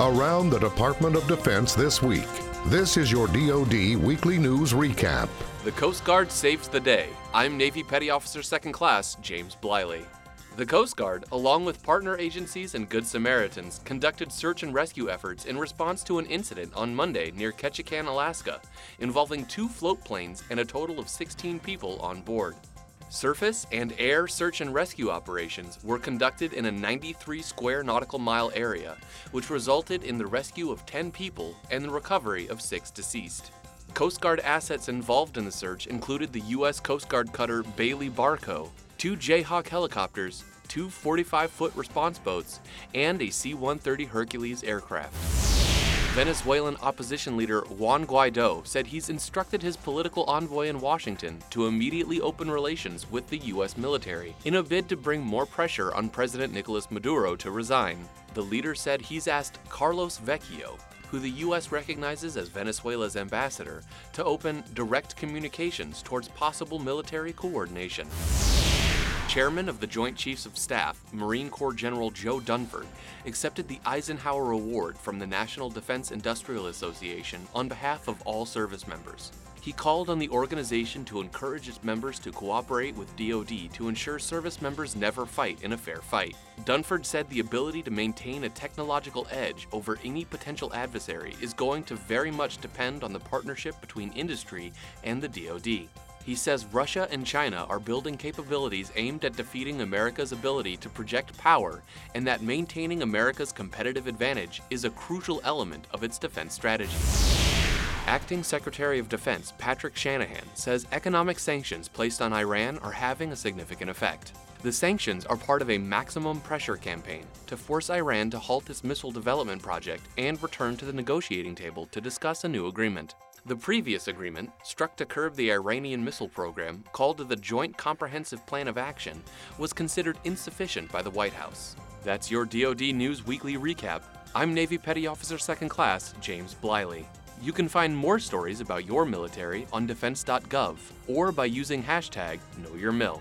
Around the Department of Defense this week. This is your DoD Weekly News Recap. The Coast Guard saves the day. I'm Navy Petty Officer Second Class James Bliley. The Coast Guard, along with partner agencies and Good Samaritans, conducted search and rescue efforts in response to an incident on Monday near Ketchikan, Alaska, involving two float planes and a total of 16 people on board. Surface and air search and rescue operations were conducted in a 93 square nautical mile area, which resulted in the rescue of 10 people and the recovery of six deceased. Coast Guard assets involved in the search included the U.S. Coast Guard cutter Bailey Barco, two Jayhawk helicopters, two 45 foot response boats, and a C 130 Hercules aircraft. Venezuelan opposition leader Juan Guaido said he's instructed his political envoy in Washington to immediately open relations with the U.S. military in a bid to bring more pressure on President Nicolas Maduro to resign. The leader said he's asked Carlos Vecchio, who the U.S. recognizes as Venezuela's ambassador, to open direct communications towards possible military coordination. Chairman of the Joint Chiefs of Staff, Marine Corps General Joe Dunford, accepted the Eisenhower Award from the National Defense Industrial Association on behalf of all service members. He called on the organization to encourage its members to cooperate with DoD to ensure service members never fight in a fair fight. Dunford said the ability to maintain a technological edge over any potential adversary is going to very much depend on the partnership between industry and the DoD. He says Russia and China are building capabilities aimed at defeating America's ability to project power, and that maintaining America's competitive advantage is a crucial element of its defense strategy. Acting Secretary of Defense Patrick Shanahan says economic sanctions placed on Iran are having a significant effect. The sanctions are part of a maximum pressure campaign to force Iran to halt its missile development project and return to the negotiating table to discuss a new agreement. The previous agreement, struck to curb the Iranian missile program, called the Joint Comprehensive Plan of Action, was considered insufficient by the White House. That's your DoD News Weekly Recap. I'm Navy Petty Officer Second Class James Bliley. You can find more stories about your military on defense.gov or by using hashtag KnowYourMil.